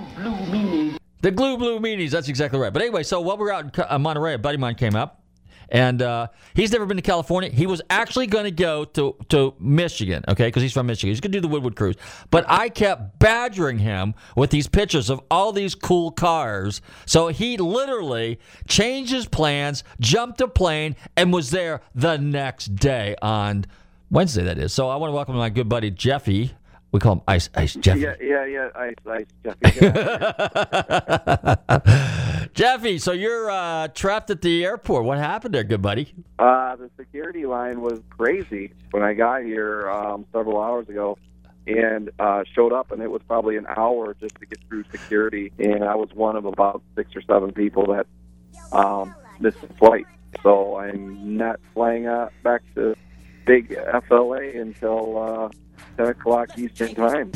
The glue blue meanies. That's exactly right. But anyway, so while we were out in uh, Monterey, a buddy of mine came up, and uh, he's never been to California. He was actually going to go to to Michigan, okay, because he's from Michigan. He's going to do the Woodward cruise. But I kept badgering him with these pictures of all these cool cars. So he literally changed his plans, jumped a plane, and was there the next day on Wednesday. That is. So I want to welcome my good buddy Jeffy. We call him Ice Ice Jeffy. Yeah, yeah, yeah, Ice Ice Jeffy. Yeah. Jeffy, so you're uh, trapped at the airport. What happened there, good buddy? Uh, the security line was crazy when I got here um, several hours ago, and uh, showed up, and it was probably an hour just to get through security, and I was one of about six or seven people that um, missed the flight. So I'm not flying uh, back to big FLA until uh, 10 o'clock Eastern Time.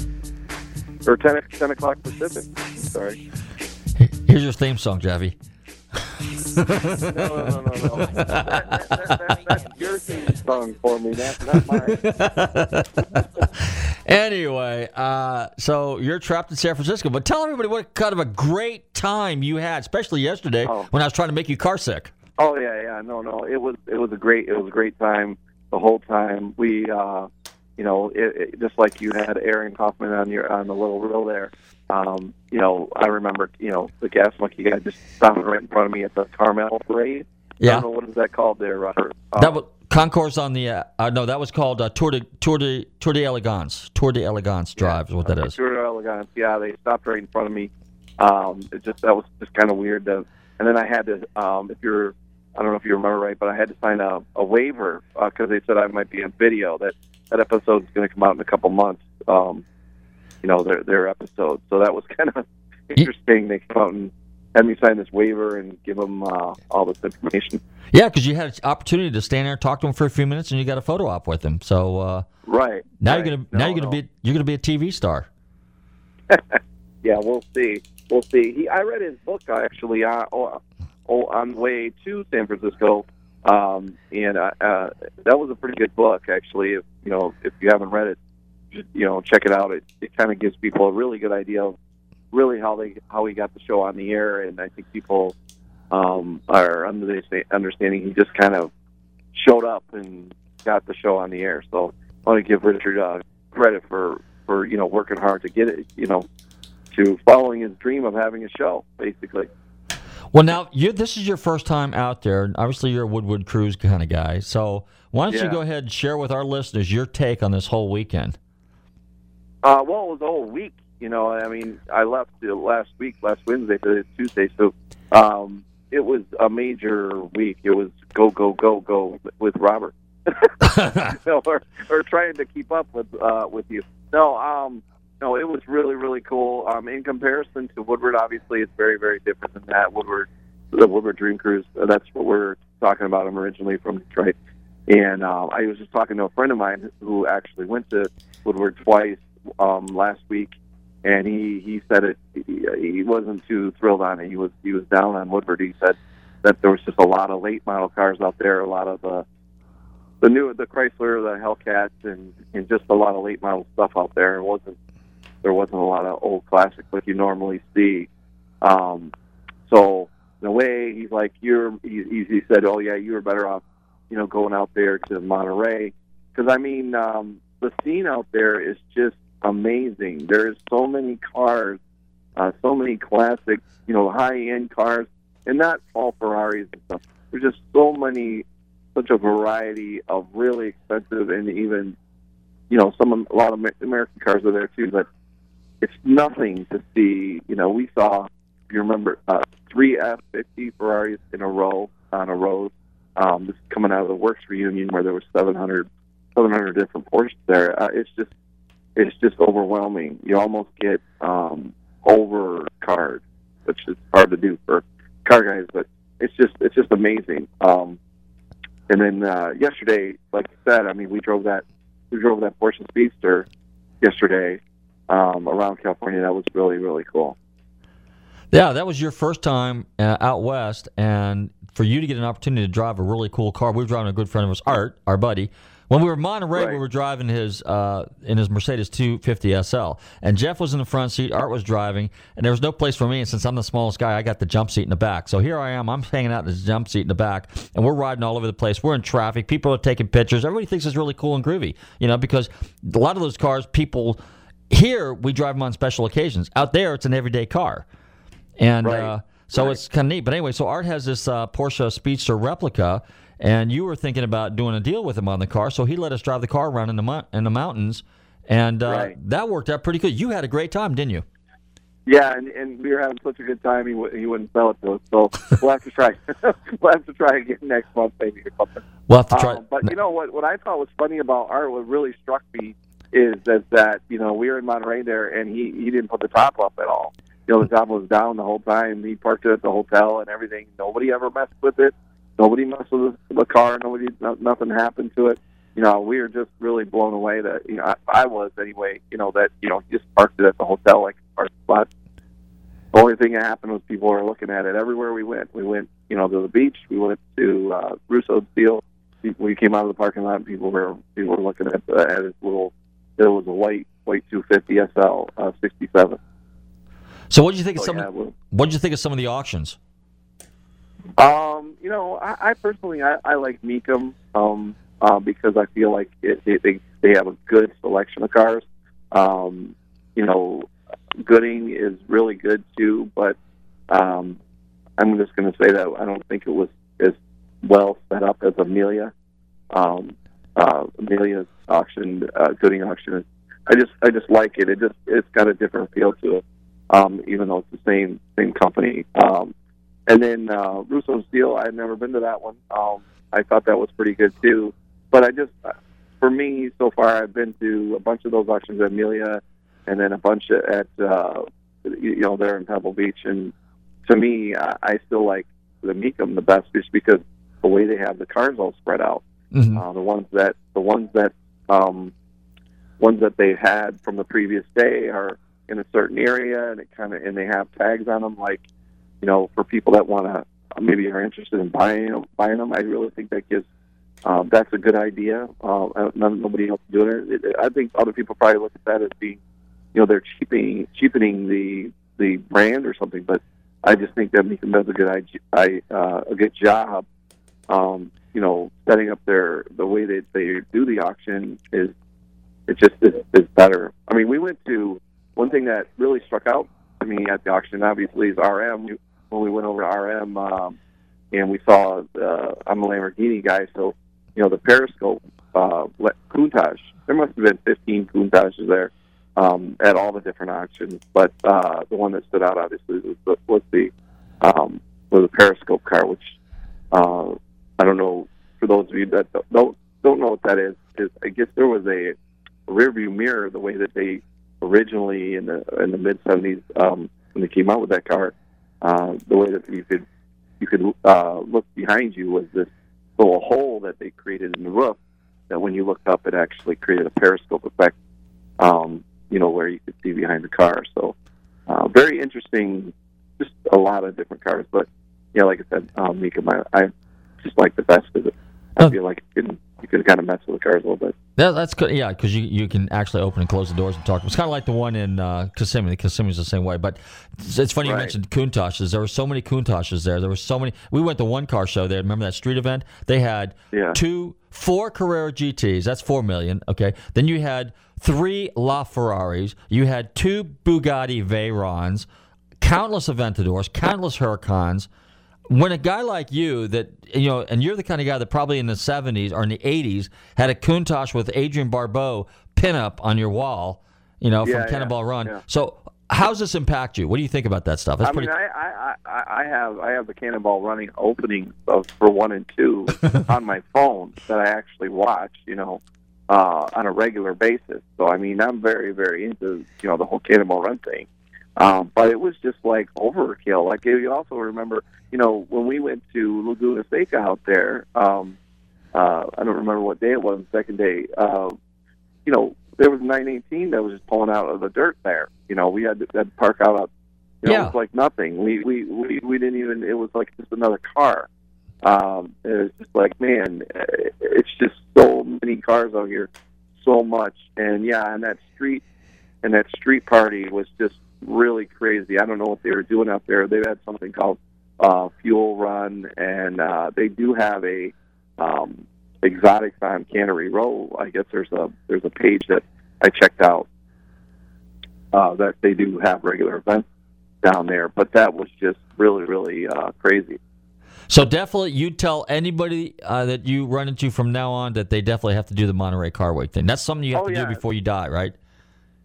Or 10, 10 o'clock Pacific. Sorry. Here's your theme song, Jeffy. no, no, no, no, no. That, that, that, that's your theme song for me, not, not mine. anyway, uh, so you're trapped in San Francisco, but tell everybody what kind of a great time you had, especially yesterday Oh. when I was trying to make you car sick. Oh yeah, yeah, no, no. It was it was a great it was a great time the whole time. We, uh, you know, it, it, just like you had Aaron Kaufman on your on the little reel there. Um, you know, I remember, you know, the gas monkey guy just stopped right in front of me at the Carmel parade. I Yeah. don't know what is that called there, Robert. Um, that was Concours on the uh, uh, no, that was called uh, Tour de Tour de Tour de Elegance. Tour de Elegance Drive is what that is. Tour de Elegance. Yeah, they stopped right in front of me. Um, it just that was just kind of weird. To, and then I had to, um, if you're, I don't know if you remember right, but I had to sign a, a waiver because they said I might be on video. That that episode is going to come out in a couple months. Um, you know their their episode. So that was kind of interesting. They came out and had me sign this waiver and give them uh, all this information. Yeah, because you had an opportunity to stand there and talk to him for a few minutes, and you got a photo op with him. So uh, right now right. you're gonna no, now you're gonna no. be you're gonna be a TV star. yeah, we'll see. We'll see. He, I read his book actually uh, oh, oh, on the way to San Francisco, um, and uh, uh, that was a pretty good book actually. If you know if you haven't read it, you know check it out. It it kind of gives people a really good idea of really how they how he got the show on the air, and I think people um, are under the understanding he just kind of showed up and got the show on the air. So I want to give Richard uh, credit for for you know working hard to get it, you know, to following his dream of having a show, basically. Well, now you this is your first time out there. and Obviously, you're a Woodward Cruise kind of guy. So why don't you go ahead and share with our listeners your take on this whole weekend? Uh, well, it was a whole week. You know, I mean, I left last week, last Wednesday to Tuesday, so um, it was a major week. It was go, go, go, go with Robert. or, or trying to keep up with uh, with you. No, um, no, it was really, really cool. Um, in comparison to Woodward, obviously, it's very, very different than that. Woodward, the Woodward Dream Cruise. uh, That's what we're talking about. I'm originally from Detroit, and uh, I was just talking to a friend of mine who actually went to Woodward twice um, last week, and he he said it. He, he wasn't too thrilled on it. He was he was down on Woodward. He said that there was just a lot of late model cars out there, a lot of the the new the Chrysler, the Hellcats, and and just a lot of late model stuff out there. It wasn't there wasn't a lot of old classics like you normally see. Um, so in a way, he's like you're. He, he said, "Oh yeah, you were better off, you know, going out there to Monterey." Because I mean, um, the scene out there is just amazing. There's so many cars, uh, so many classic, you know, high end cars, and not all Ferraris and stuff. There's just so many, such a variety of really expensive and even, you know, some a lot of Amer- American cars are there too. But it's nothing to see. You know, we saw, if you remember, uh, three F50 Ferraris in a row on a road. Um, this is coming out of the Werks reunion where there was 700, 700 different Porsches there. Uh, it's just, it's just overwhelming. You almost get um, over card, which is hard to do for car guys, but it's just, it's just amazing. Um, and then uh, yesterday, like I said, I mean, we drove that, we drove that Porsche Speedster yesterday um, around California. That was really, really cool. Yeah, that was your first time uh, out west, and for you to get an opportunity to drive a really cool car. We were driving a good friend of ours, Art, our buddy. When we were in Monterey, we were driving his uh, in his Mercedes 250 SL, and Jeff was in the front seat. Art was driving, and there was no place for me. And since I'm the smallest guy, I got the jump seat in the back. So here I am. I'm hanging out in the jump seat in the back, and we're riding all over the place. We're in traffic. People are taking pictures. Everybody thinks it's really cool and groovy, you know, because a lot of those cars, people here we drive them on special occasions. Out there, it's an everyday car. And uh, so it's kind of neat. But anyway, so Art has this uh, Porsche Speedster replica, and you were thinking about doing a deal with him on the car. So he let us drive the car around in the mo- in the mountains, and uh, that worked out pretty good. You had a great time, didn't you? Yeah, and, and we were having such a good time. He, w- he wouldn't sell it to us, so we'll have to try. we'll have to try again next month, maybe or something. We'll have to try. Um, but you know what? What I thought was funny about Art, what really struck me, is that that you know we were in Monterey there, and he he didn't put the top up at all. You know, the top was down the whole time. He parked it at the hotel and everything. Nobody ever messed with it. Nobody messed with the, car. Nobody, no, nothing happened to it. You know, we were just really blown away that you know I, I was anyway. You know that you know he just parked it at the hotel like park spot. The only thing that happened was people were looking at it everywhere we went. We went, you know, to the beach. We went to uh, Russo Steele. We- We came out of the parking lot. and People were people were looking at, uh, at his little. It was a white white 250 SL uh, 67. So what did you think of some? yeah, what did you think of some of the auctions? Um, you know, I, I personally I, I like Mecum um, uh, because I feel like it, it, they they have a good selection of cars. Um, you know, Gooding is really good too, but um, I'm just going to say that I don't think it was as well set up as Amelia. um, uh, Amelia's auction, uh, Gooding auction. I just I just like it. It just it's got a different feel to it, um, even though it's the same same company. Um, and then uh, Russo Steele, I had never been to that one. Um, I thought that was pretty good too. But I just, for me, so far, I've been to a bunch of those auctions at Amelia, and then a bunch at uh, you know there in Pebble Beach. And to me, I, I still like the Mecum the best, just because the way they have the cars all spread out. Mm-hmm. Uh, the ones that the ones that um, ones that they had from the previous day are in a certain area, and it kind of and they have tags on them, like you know, for people that want to maybe are interested in buying them, buying them. I really think that gives um, that's a good idea. Uh, nobody else doing it. it. I think other people probably look at that as being, you know, they're cheapening cheapening the the brand or something. But I just think that Mecum does a good I, uh, a good job. Um, you know, setting up their the way that they do the auction is it just is, is better. I mean, we went to one thing that really struck out to me at the auction. Obviously, is RM. When we went over to RM, um, and we saw uh, I'm a Lamborghini guy, so you know the Periscope uh, Countach. There must have been 15 Countaches there um, at all the different auctions, but uh, the one that stood out obviously was the was the, um, was the Periscope car, which uh, I don't know for those of you that don't don't know what that is. Is I guess there was a rear view mirror the way that they originally in the in the mid 70s um, when they came out with that car. Uh, the way that you could you could uh, look behind you was this little hole that they created in the roof that when you looked up it actually created a periscope effect um, you know where you could see behind the car so uh, very interesting just a lot of different cars but yeah like I said um, Mecum I, I just like the best of it I feel like you can you can kind of mess with the cars a little bit that, that's good. Yeah, because you, you can actually open and close the doors and talk. It's kind of like the one in uh, Kissimmee. Kissimmee's the same way. But it's, it's funny right. you mentioned Countaches. There were so many Countaches there. There were so many. We went to one car show there. Remember that street event? They had yeah. two, four Carrera GTs. That's four million. Okay. Then you had three La Ferraris. You had two Bugatti Veyrons, countless Aventadors, countless Huracans when a guy like you that you know and you're the kind of guy that probably in the 70s or in the 80s had a Countach with Adrienne Barbeau pinup on your wall you know from yeah, Cannonball yeah, Run. yeah. so how's this impact you? What do you think about that stuff? That's I pretty... mean I, I, I, I have I have the Cannonball Running opening of, for one and two on my phone that I actually watch you know uh, on a regular basis. So I mean I'm very very into you know the whole Cannonball Run thing um, but it was just like overkill. Like you also remember, you know, when we went to Laguna Seca out there, um, uh, I don't remember what day it was, the second day, uh, you know, there was 918 that was just pulling out of the dirt there. You know, we had to, had to park out, of, you know, Yeah. it was like nothing. We, we, we, we didn't even, it was like just another car. Um, it was just like, man, eh, it's just so many cars out here, so much. And yeah, and that street, and that street party was just really crazy. I don't know what they were doing out there. They've had something called uh, Fuel Run, and uh, they do have a um, exotics on Cannery Row. I guess there's a there's a page that I checked out uh, that they do have regular events down there. But that was just really really uh, crazy. so definitely you tell anybody uh, that you run into from now on that they definitely have to do the Monterey Car Week thing that's something you have Oh, to yeah. do before you die right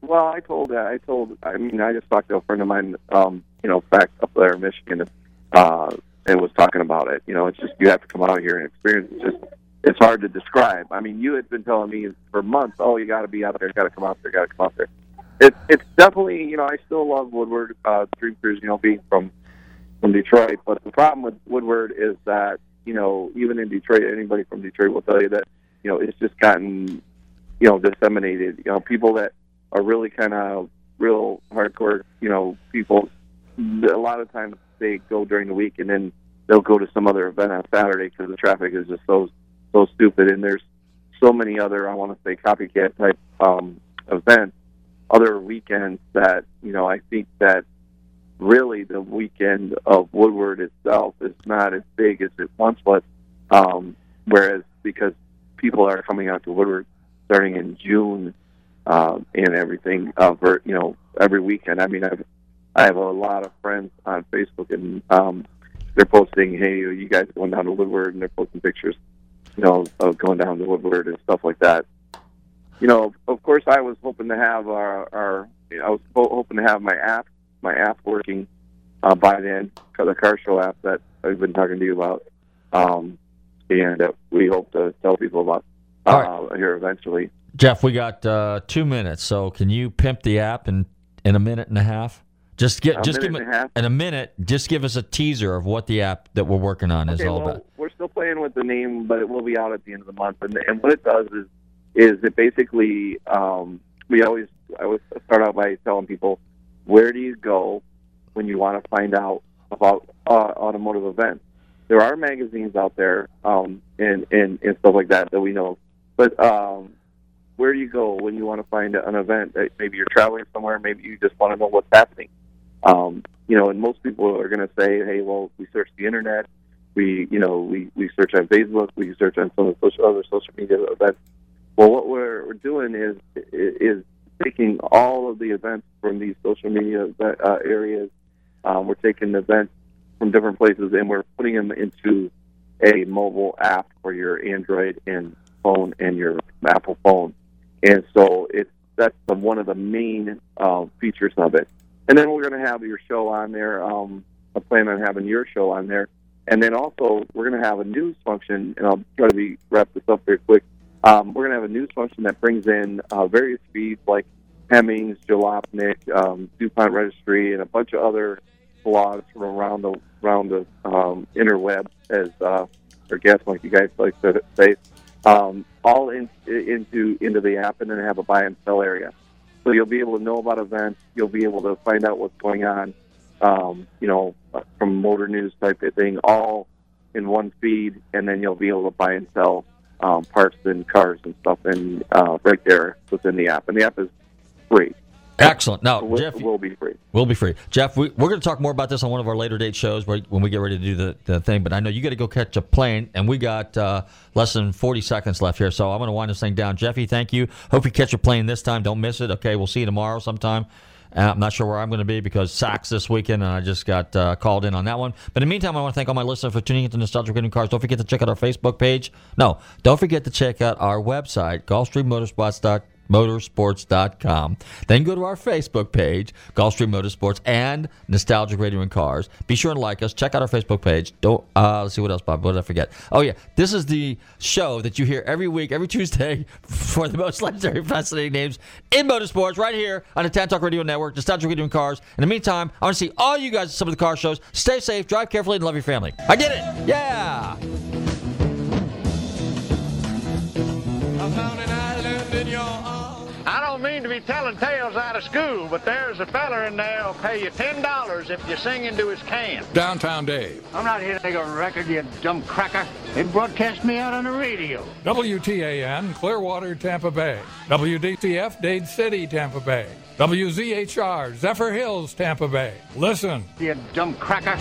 Well, I told I told I mean I just talked to a friend of mine, um, you know, back up there in Michigan, uh, and was talking about it. You know, it's just you have to come out here and experience. It's just it's hard to describe. I mean, you had been telling me for months, oh, you got to be out there, got to come out there, got to come out there. It, it's definitely you know I still love Woodward uh, Dream Cruise. You know, being from from Detroit, but the problem with Woodward is that you know even in Detroit, anybody from Detroit will tell you that you know it's just gotten you know disseminated. You know, people that are really kind of real hardcore, you know, people. A lot of times they go during the week and then they'll go to some other event on Saturday because the traffic is just so so stupid. And there's so many other, I want to say, copycat type um, events, other weekends that you know I think that really the weekend of Woodward itself is not as big as it once was. Um, whereas because people are coming out to Woodward starting in June um, and everything, uh, for, you know, every weekend. I mean, I've, I have a lot of friends on Facebook, and um, they're posting, "Hey, you guys going down to Woodward?" and they're posting pictures you know, of going down to Woodward and stuff like that. You know, of course, I was hoping to have our, our I was ho- hoping to have my app, my app working uh, by then, the car show app that I've been talking to you about, um, and uh, we hope to tell people about uh, here eventually. Jeff, we got uh, two minutes, so can you pimp the app in in a minute and a half? Just get A just give me and a half? in a minute. Just give us a teaser of what the app that we're working on is all well, about. we're still playing with the name, but it will be out at the end of the month. And, and what it does is, is it basically, um, we always, I always start out by telling people, where do you go when you want to find out about uh, automotive events? There are magazines out there, um, and, and, and stuff like that that we know. But um, where do you go when you want to find an event? Maybe you're traveling somewhere, maybe you just want to know what's happening. Um, you know, and most people are going to say, "Hey, well, we search the internet, we, you know, we, we search on Facebook, we search on some of the social, other social media events." Well, what we're, we're doing is is taking all of the events from these social media uh, areas. Um, we're taking events from different places and we're putting them into a mobile app for your Android and phone and your Apple phone. And so it's that's the, one of the main uh, features of it. And then we're going to have your show on there. Um, I plan on having your show on there. And then also we're going to have a news function, and I'll try to be wrap this up very quick. Um, we're going to have a news function that brings in uh, various feeds like Hemmings, Jalopnik, um, DuPont Registry, and a bunch of other blogs from around the around the um, interweb, as uh, or like you guys like to say, um, all in, into into the app, and then have a buy and sell area. So you'll be able to know about events. You'll be able to find out what's going on, um, you know, from motor news type of thing, all in one feed, and then you'll be able to buy and sell um, parts and cars and stuff, and uh, right there within the app. And the app is free. Excellent. Now, Will, Jeff, will be free. We'll be free. Jeff, we, we're going to talk more about this on one of our later date shows where, when we get ready to do the, the thing. But I know you got to go catch a plane, and we got uh, less than 40 seconds left here. So I'm going to wind this thing down. Jeffy, thank you. Hope you catch a plane this time. Don't miss it. Okay, we'll see you tomorrow sometime. Uh, I'm not sure where I'm going to be because Saks this weekend, and I just got uh, called in on that one. But in the meantime, I want to thank all my listeners for tuning into Nostalgic Getting Cars. Don't forget to check out our Facebook page. No, don't forget to check out our website, GulfstreamMotorsports.com motorsports.com. Then go to our Facebook page, Gulfstream Motorsports and Nostalgic Radio and Cars. Be sure and like us. Check out our Facebook page. Don't uh, let's see what else, Bob. What did I forget? Oh yeah, this is the show that you hear every week, every Tuesday, for the most legendary, fascinating names in motorsports, right here on the Tan Talk Radio Network, Nostalgic Radio and Cars. In the meantime, I want to see all you guys at some of the car shows. Stay safe, drive carefully, and love your family. I get it. Yeah. Mean to be telling tales out of school, but there's a feller in there who'll pay you ten dollars if you sing into his can. Downtown Dave. I'm not here to make a record, you dumb cracker. They broadcast me out on the radio. WTAN, Clearwater, Tampa Bay. WDCF, Dade City, Tampa Bay. WZHR, Zephyr Hills, Tampa Bay. Listen. You dumb cracker.